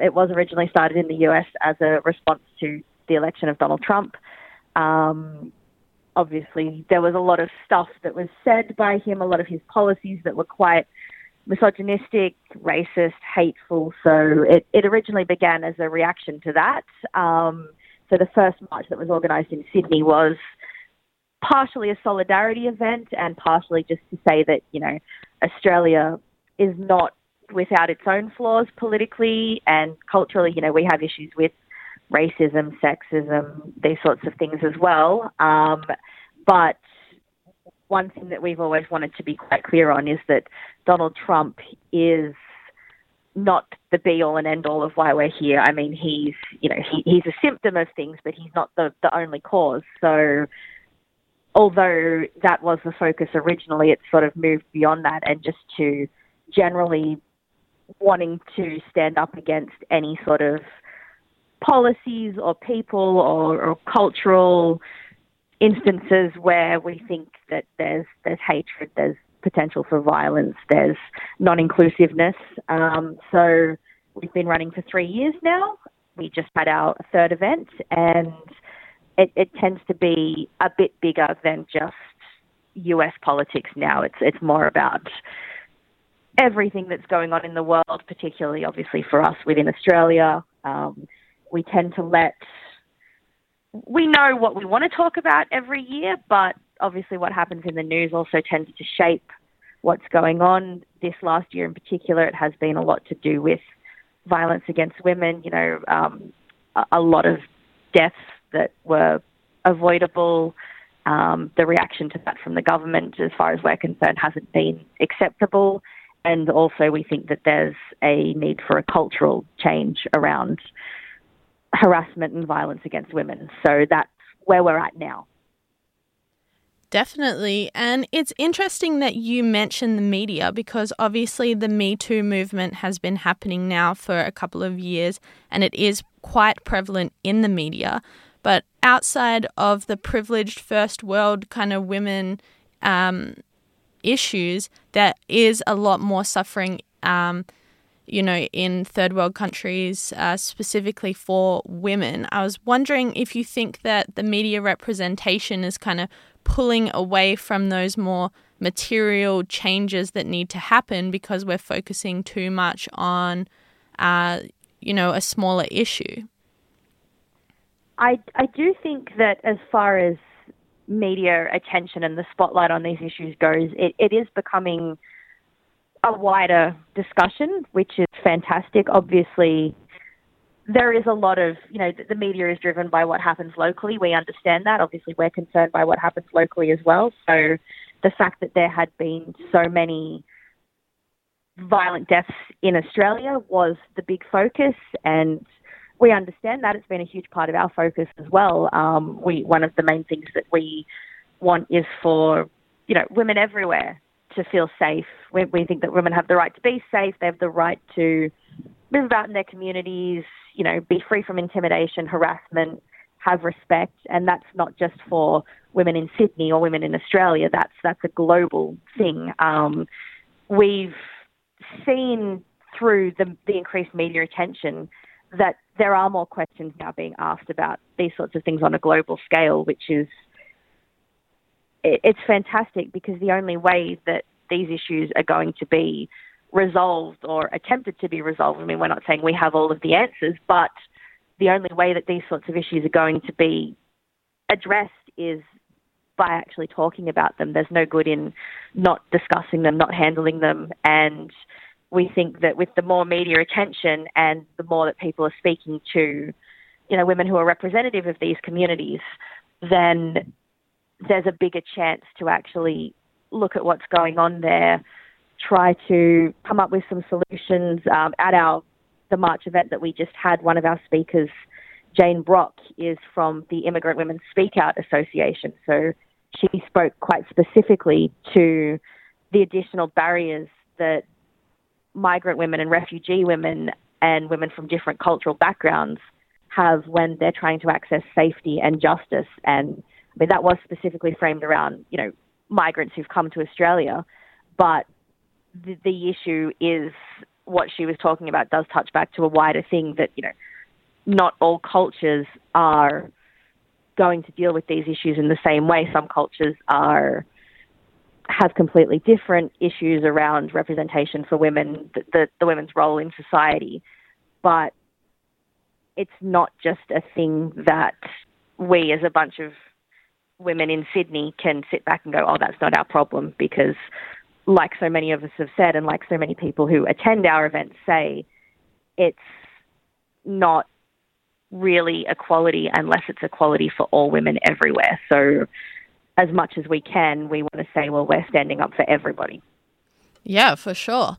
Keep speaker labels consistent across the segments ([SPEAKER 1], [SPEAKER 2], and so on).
[SPEAKER 1] It was originally started in the US as a response to the election of Donald Trump. Um, obviously, there was a lot of stuff that was said by him, a lot of his policies that were quite misogynistic, racist, hateful. So it, it originally began as a reaction to that. Um, so the first march that was organised in Sydney was partially a solidarity event and partially just to say that, you know, Australia is not without its own flaws politically and culturally. You know, we have issues with racism, sexism, these sorts of things as well. Um, but one thing that we've always wanted to be quite clear on is that Donald Trump is not the be all and end all of why we're here. I mean, he's you know he, he's a symptom of things, but he's not the the only cause. So, although that was the focus originally, it's sort of moved beyond that and just to generally wanting to stand up against any sort of policies or people or, or cultural instances where we think that there's there's hatred, there's potential for violence, there's non-inclusiveness. Um, so we've been running for three years now. We just had our third event, and it, it tends to be a bit bigger than just U.S. politics now. It's it's more about everything that's going on in the world, particularly obviously for us within Australia. Um, we tend to let we know what we want to talk about every year, but obviously what happens in the news also tends to shape what's going on. This last year in particular, it has been a lot to do with violence against women. You know, um, a, lot of deaths that were avoidable. Um, the reaction to that from the government, as far as we're concerned, hasn't been acceptable. And also, we think that there's a need for a cultural change around harassment and violence against women. So that's where we're at now.
[SPEAKER 2] Definitely. And it's interesting that you mention the media because obviously the Me Too movement has been happening now for a couple of years and it is quite prevalent in the media. But outside of the privileged first world kind of women um, issues, there is a lot more suffering um, you know, in third world countries, uh, specifically for women. I was wondering if you think that the media representation is kind of pulling away from those more material changes that need to happen because we're focusing too much on, uh, you know, a smaller issue.
[SPEAKER 1] I, I do think that as far as media attention and the spotlight on these issues goes, it, it is becoming a wider discussion, which is fantastic. Obviously, there is a lot of, you know, the media is driven by what happens locally. We understand that. Obviously, we're concerned by what happens locally as well. So the fact that there had been so many violent deaths in Australia was the big focus, and we understand that. It's been a huge part of our focus as well. Um, we one of the main things that we want is for you know women everywhere to feel safe. We, we think that women have the right to be safe. They have the right to move about in their communities, you know, be free from intimidation, harassment, have respect, and that's not just for women in Sydney or women in Australia. That's that's a global thing. Um, we've seen through the, the increased media attention that there are more questions now being asked about these sorts of things on a global scale, which is it's fantastic because the only way that these issues are going to be resolved or attempted to be resolved, I mean, we're not saying we have all of the answers, but the only way that these sorts of issues are going to be addressed is by actually talking about them. There's no good in not discussing them, not handling them. And we think that with the more media attention and the more that people are speaking to, you know, women who are representative of these communities, then there's a bigger chance to actually look at what's going on there, try to come up with some solutions. Um, at our the March event that we just had, one of our speakers, Jane Brock, is from the Immigrant Women Speak Out Association. So she spoke quite specifically to the additional barriers that migrant women and refugee women and women from different cultural backgrounds have when they're trying to access safety and justice and I mean, that was specifically framed around, you know, migrants who've come to Australia, but the, the issue is what she was talking about does touch back to a wider thing that, you know, not all cultures are going to deal with these issues in the same way. Some cultures are have completely different issues around representation for women, the, the, women's role in society. But it's not just a thing that we as a bunch of women in Sydney can sit back and go, oh, that's not our problem because like so many of us have said and like so many people who attend our events say, it's not really equality unless it's equality for all women everywhere. So as much as we can, we want to say, well, we're standing up for everybody.
[SPEAKER 2] Yeah, for sure.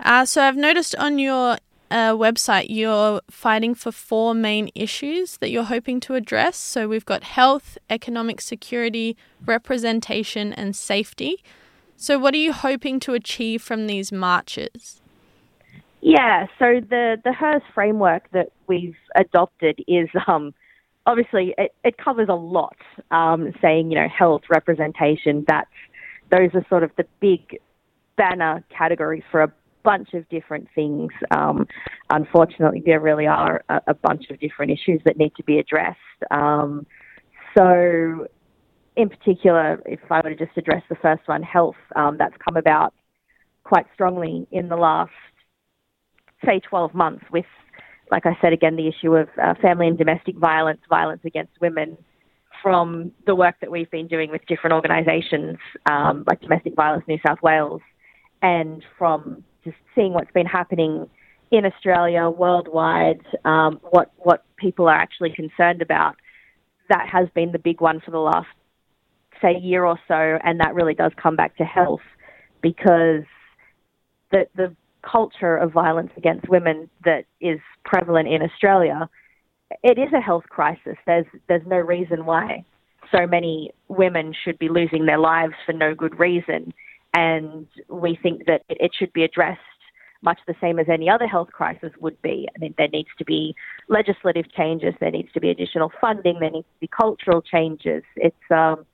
[SPEAKER 2] Uh, so I've noticed on your uh, website you're fighting for four main issues that you're hoping to address. So we've got health, economic security, representation, and safety. So, what are you hoping to achieve from these marches?
[SPEAKER 1] Yeah, so the the HERS framework that we've adopted is um, obviously it, it covers a lot. Um, saying you know health representation, that's those are sort of the big banner categories for a bunch of different things. Um, unfortunately, there really are a, a, bunch of different issues that need to be addressed. Um, so, in particular, if I were to just address the first one, health, um, that's come about quite strongly in the last, say, 12 months with, like I said again, the issue of uh, family and domestic violence, violence against women. From the work that we've been doing with different organisations um, like Domestic Violence New South Wales, and from just seeing what's been happening in Australia, worldwide, um, what what people are actually concerned about. That has been the big one for the last, say, year or so, and that really does come back to health, because the the culture of violence against women that is prevalent in Australia, it is a health crisis. There's there's no reason why so many women should be losing their lives for no good reason and we think that it, it should be addressed much the same as any other health crisis would be. I mean, there needs to be legislative changes, there needs to be additional funding, there needs to be cultural changes. It's um,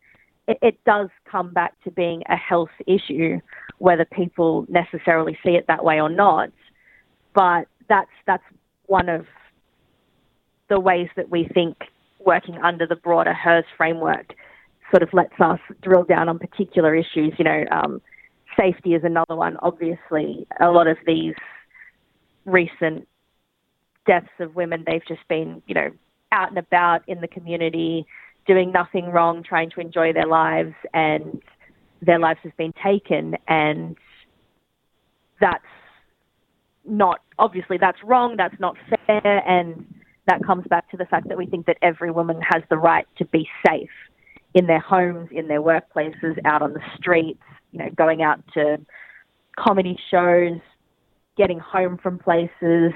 [SPEAKER 1] it, it does come back to being a health issue, whether people necessarily see it that way or not. But that's that's one of the ways that we think working under the broader HERS framework sort of lets us drill down on particular issues. You know, um, safety is another one. Obviously, a lot of these recent deaths of women, they've just been, you know, out and about in the community, doing nothing wrong, trying to enjoy their lives, and their lives have been taken. And that's not, obviously, that's wrong, that's not fair, and that comes back to the fact that we think that every woman has the right to be safe in their homes, in their workplaces, out on the streets, you know, going out to comedy shows, getting home from places.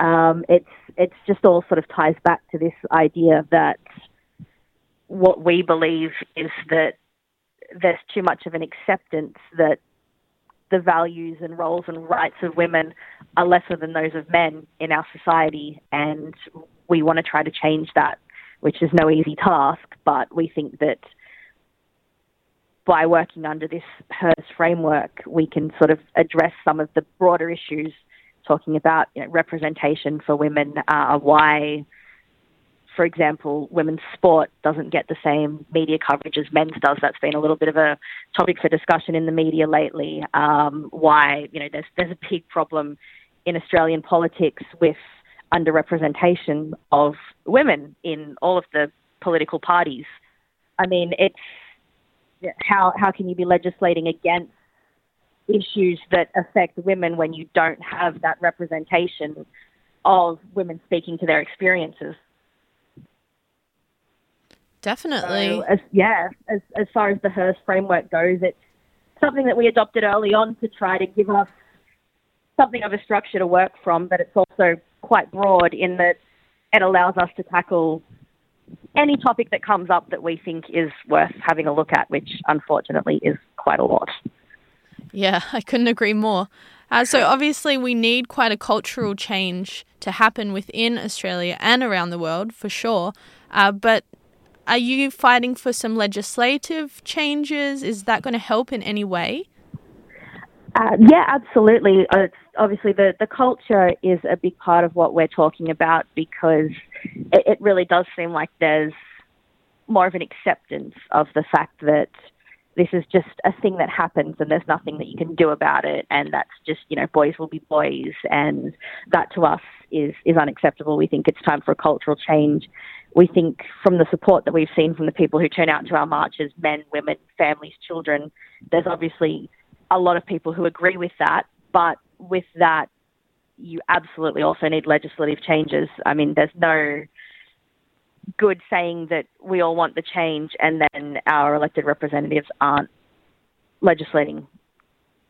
[SPEAKER 1] Um, it's it's just all sort of ties back to this idea that what we believe is that there's too much of an acceptance that the values and roles and rights of women are lesser than those of men in our society, and we want to try to change that which is no easy task, but we think that by working under this HERS framework, we can sort of address some of the broader issues, talking about you know, representation for women, uh, why, for example, women's sport doesn't get the same media coverage as men's does. That's been a little bit of a topic for discussion in the media lately. Um, why, you know, there's there's a big problem in Australian politics with underrepresentation of women in all of the political parties. I mean, it's how how can you be legislating against issues that affect women when you don't have that representation of women speaking to their experiences?
[SPEAKER 2] Definitely.
[SPEAKER 1] So, as, yeah, as as far as the HERS framework goes, it's something that we adopted early on to try to give us something of a structure to work from, but it's also quite broad in that it allows us to tackle any topic that comes up that we think is worth having a look at, which unfortunately is quite a lot.
[SPEAKER 2] Yeah, I couldn't agree more. Uh, so, obviously, we need quite a cultural change to happen within Australia and around the world for sure. Uh, but are you fighting for some legislative changes? Is that going to help in any way?
[SPEAKER 1] Uh, yeah, absolutely. Obviously, the, the culture is a big part of what we're talking about because it, it really does seem like there's more of an acceptance of the fact that this is just a thing that happens and there's nothing that you can do about it. And that's just you know boys will be boys. And that to us is is unacceptable. We think it's time for a cultural change. We think from the support that we've seen from the people who turn out to our marches men women families children there's obviously a lot of people who agree with that. But with that you absolutely also need legislative changes. I mean there's no good saying that we all want the change and then our elected representatives aren't legislating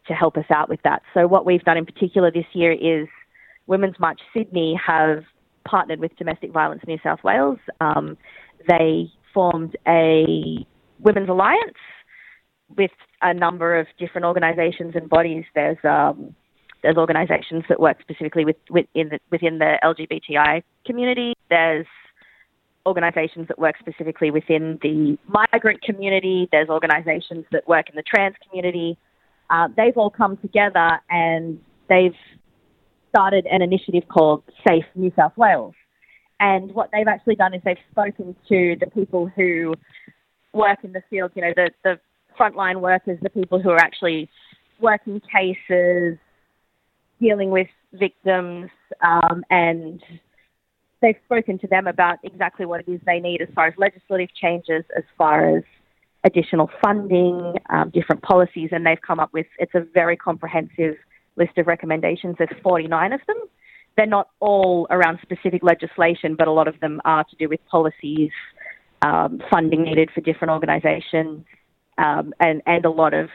[SPEAKER 1] to help us out with that. So what we've done in particular this year is Women's March Sydney have partnered with Domestic Violence New South Wales. Um, they formed a women's alliance with a number of different organisations and bodies. There's um, there's organisations that work specifically with, within the, within the LGBTI community. There's organisations that work specifically within the migrant community. There's organisations that work in the trans community. Uh, they've all come together and they've started an initiative called Safe New South Wales. And what they've actually done is they've spoken to the people who work in the field, you know, the, the frontline workers, the people who are actually working cases, dealing with victims, um, and they've spoken to them about exactly what it is they need as far as legislative changes, as far as additional funding, um, different policies, and they've come up with it's a very comprehensive list of recommendations. There's 49 of them. They're not all around specific legislation, but a lot of them are to do with policies, um, funding needed for different organisations, um, and and a lot of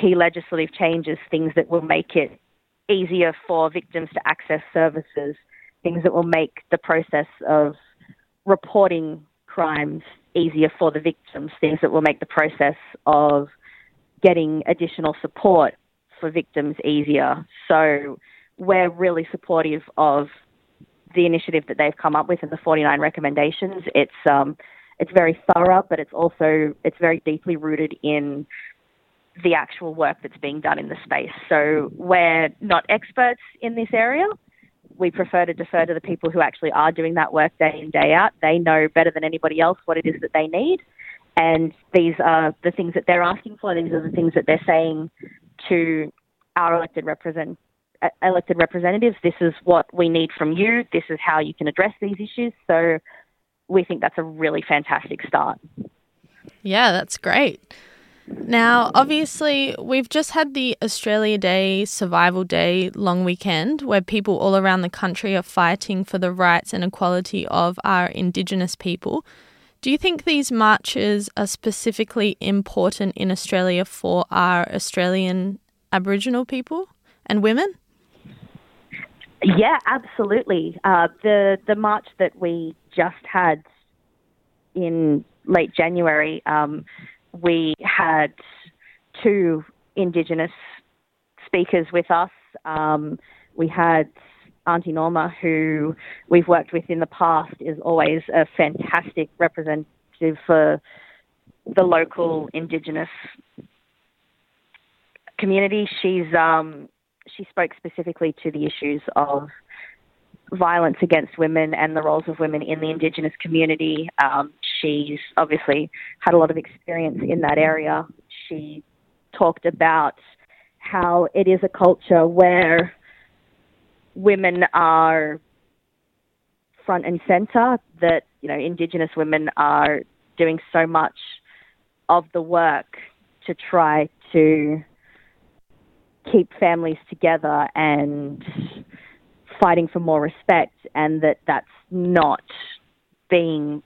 [SPEAKER 1] key legislative changes, things that will make it easier for victims to access services things that will make the process of reporting crimes easier for the victims, things that will make the process of getting additional support for victims easier. So we're really supportive of the initiative that they've come up with and the 49 recommendations. It's um, it's very thorough, but it's also it's very deeply rooted in the actual work that's being done in the space. So we're not experts in this area, we prefer to defer to the people who actually are doing that work day in, day out. They know better than anybody else what it is that they need. And these are the things that they're asking for. These are the things that they're saying to our elected represent, uh, elected representatives. This is what we need from you. This is how you can address these issues. So we think that's a really fantastic start.
[SPEAKER 2] Yeah, that's great. Now, obviously, we've just had the Australia Day, Survival Day long weekend where people all around the country are fighting for the rights and equality of our Indigenous people. Do you think these marches are specifically important in Australia for our Australian Aboriginal people and women?
[SPEAKER 1] Yeah, absolutely. Uh, the the march that we just had in late January um, we had two Indigenous speakers with us. Um, we had Auntie Norma, who we've worked with in the past, is always a fantastic representative for the local Indigenous community. She's um, she spoke specifically to the issues of violence against women and the roles of women in the Indigenous community. Um, she's obviously had a lot of experience in that area. She talked about how it is a culture where women are front and center, that, you know, Indigenous women are doing so much of the work to try to keep families together and fighting for more respect, and that that's not being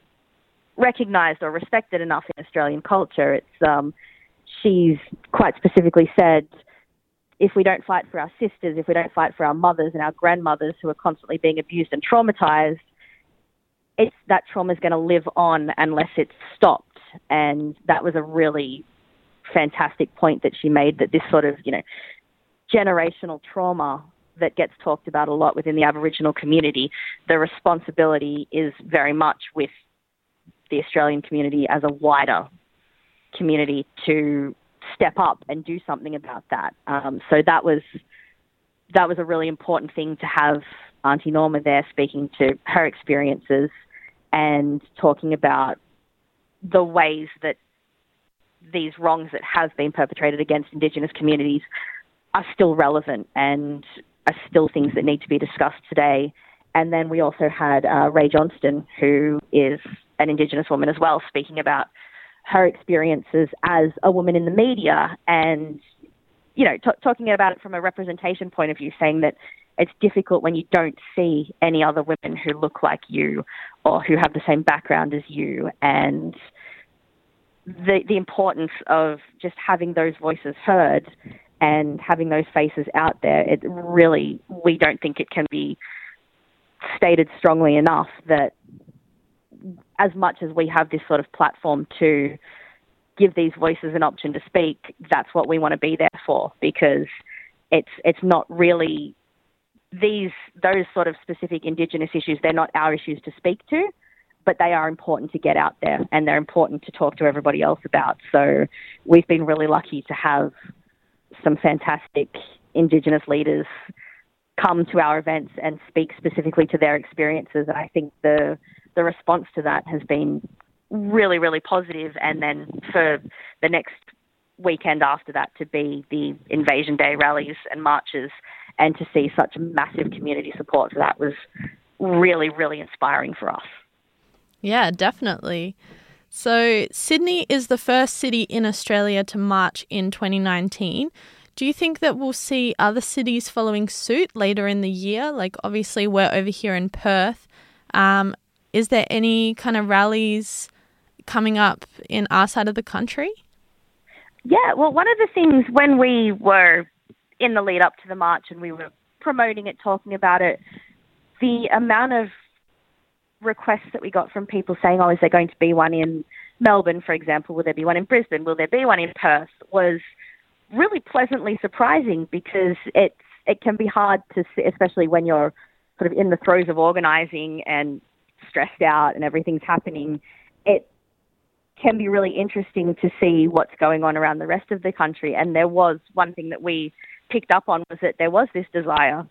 [SPEAKER 1] recognised or respected enough in Australian culture. It's um, she's quite specifically said, if we don't fight for our sisters, if we don't fight for our mothers and our grandmothers who are constantly being abused and traumatized, it's that trauma is going to live on unless it's stopped. And that was a really fantastic point that she made that this sort of, you know, generational trauma that gets talked about a lot within the Aboriginal community, the responsibility is very much with the Australian community as a wider community to step up and do something about that. Um, so that was that was a really important thing to have Auntie Norma there speaking to her experiences and talking about the ways that these wrongs that have been perpetrated against Indigenous communities are still relevant and are still things that need to be discussed today. And then we also had uh, Rae Johnston, who is an Indigenous woman as well, speaking about her experiences as a woman in the media and, you know, t- talking about it from a representation point of view, saying that it's difficult when you don't see any other women who look like you or who have the same background as you and the the importance of just having those voices heard and having those faces out there it really we don't think it can be stated strongly enough that as much as we have this sort of platform to give these voices an option to speak, that's what we want to be there for because it's it's not really these those sort of specific indigenous issues they're not our issues to speak to but they are important to get out there and they're important to talk to everybody else about. So we've been really lucky to have some fantastic indigenous leaders come to our events and speak specifically to their experiences and I think the the response to that has been really really positive. and then for the next weekend after that to be the invasion day rallies and marches and to see such massive community support for that was really, really inspiring for us.
[SPEAKER 2] Yeah, definitely. So, Sydney is the first city in Australia to march in 2019. Do you think that we'll see other cities following suit later in the year? Like, obviously, we're over here in Perth. Um, is there any kind of rallies coming up in our side of the country?
[SPEAKER 1] Yeah, well, one of the things when we were in the lead up to the march and we were promoting it, talking about it, the amount of requests that we got from people saying, oh, is there going to be one in Melbourne, for example? Will there be one in Brisbane? Will there be one in Perth? was really pleasantly surprising because it's, it can be hard to see, especially when you're sort of in the throes of organising and stressed out and everything's happening. It can be really interesting to see what's going on around the rest of the country. And there was one thing that we picked up on was that there was this desire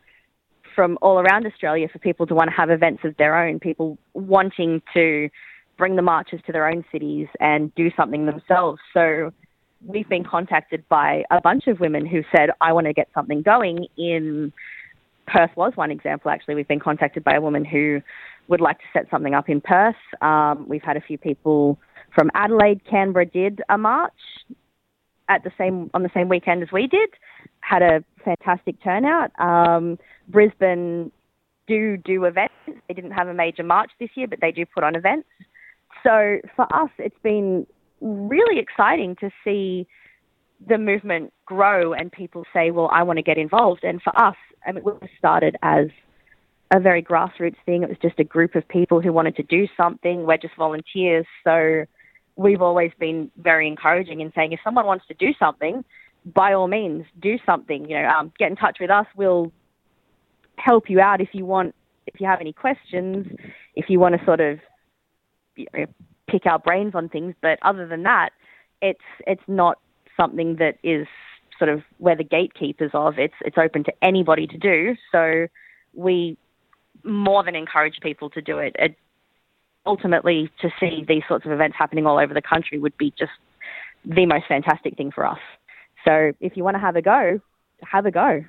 [SPEAKER 1] from all around Australia for people to want to have events of their own, people wanting to bring the marches to their own cities and do something themselves. So we've been contacted by a bunch of women who said, I want to get something going in Perth was one example actually. We've been contacted by a woman who would like to set something up in Perth. Um, we've had a few people from Adelaide, Canberra did a march at the same on the same weekend as we did had a fantastic turnout. Um, Brisbane do do events. They didn't have a major march this year, but they do put on events. So for us, it's been really exciting to see the movement grow and people say, well, I want to get involved. And for us, I mean, was started as a very grassroots thing. It was just a group of people who wanted to do something. We're just volunteers. So we've always been very encouraging in saying if someone wants to do something, by all means, do something. You know, um, get in touch with us. We'll help you out if you want. If you have any questions, if you want to sort of you know, pick our brains on things. But other than that, it's it's not something that is sort of where the gatekeepers of. It's it's open to anybody to do. So we more than encourage people to do it. it ultimately, to see these sorts of events happening all over the country would be just the most fantastic thing for us. So if you want to have a go, have a go.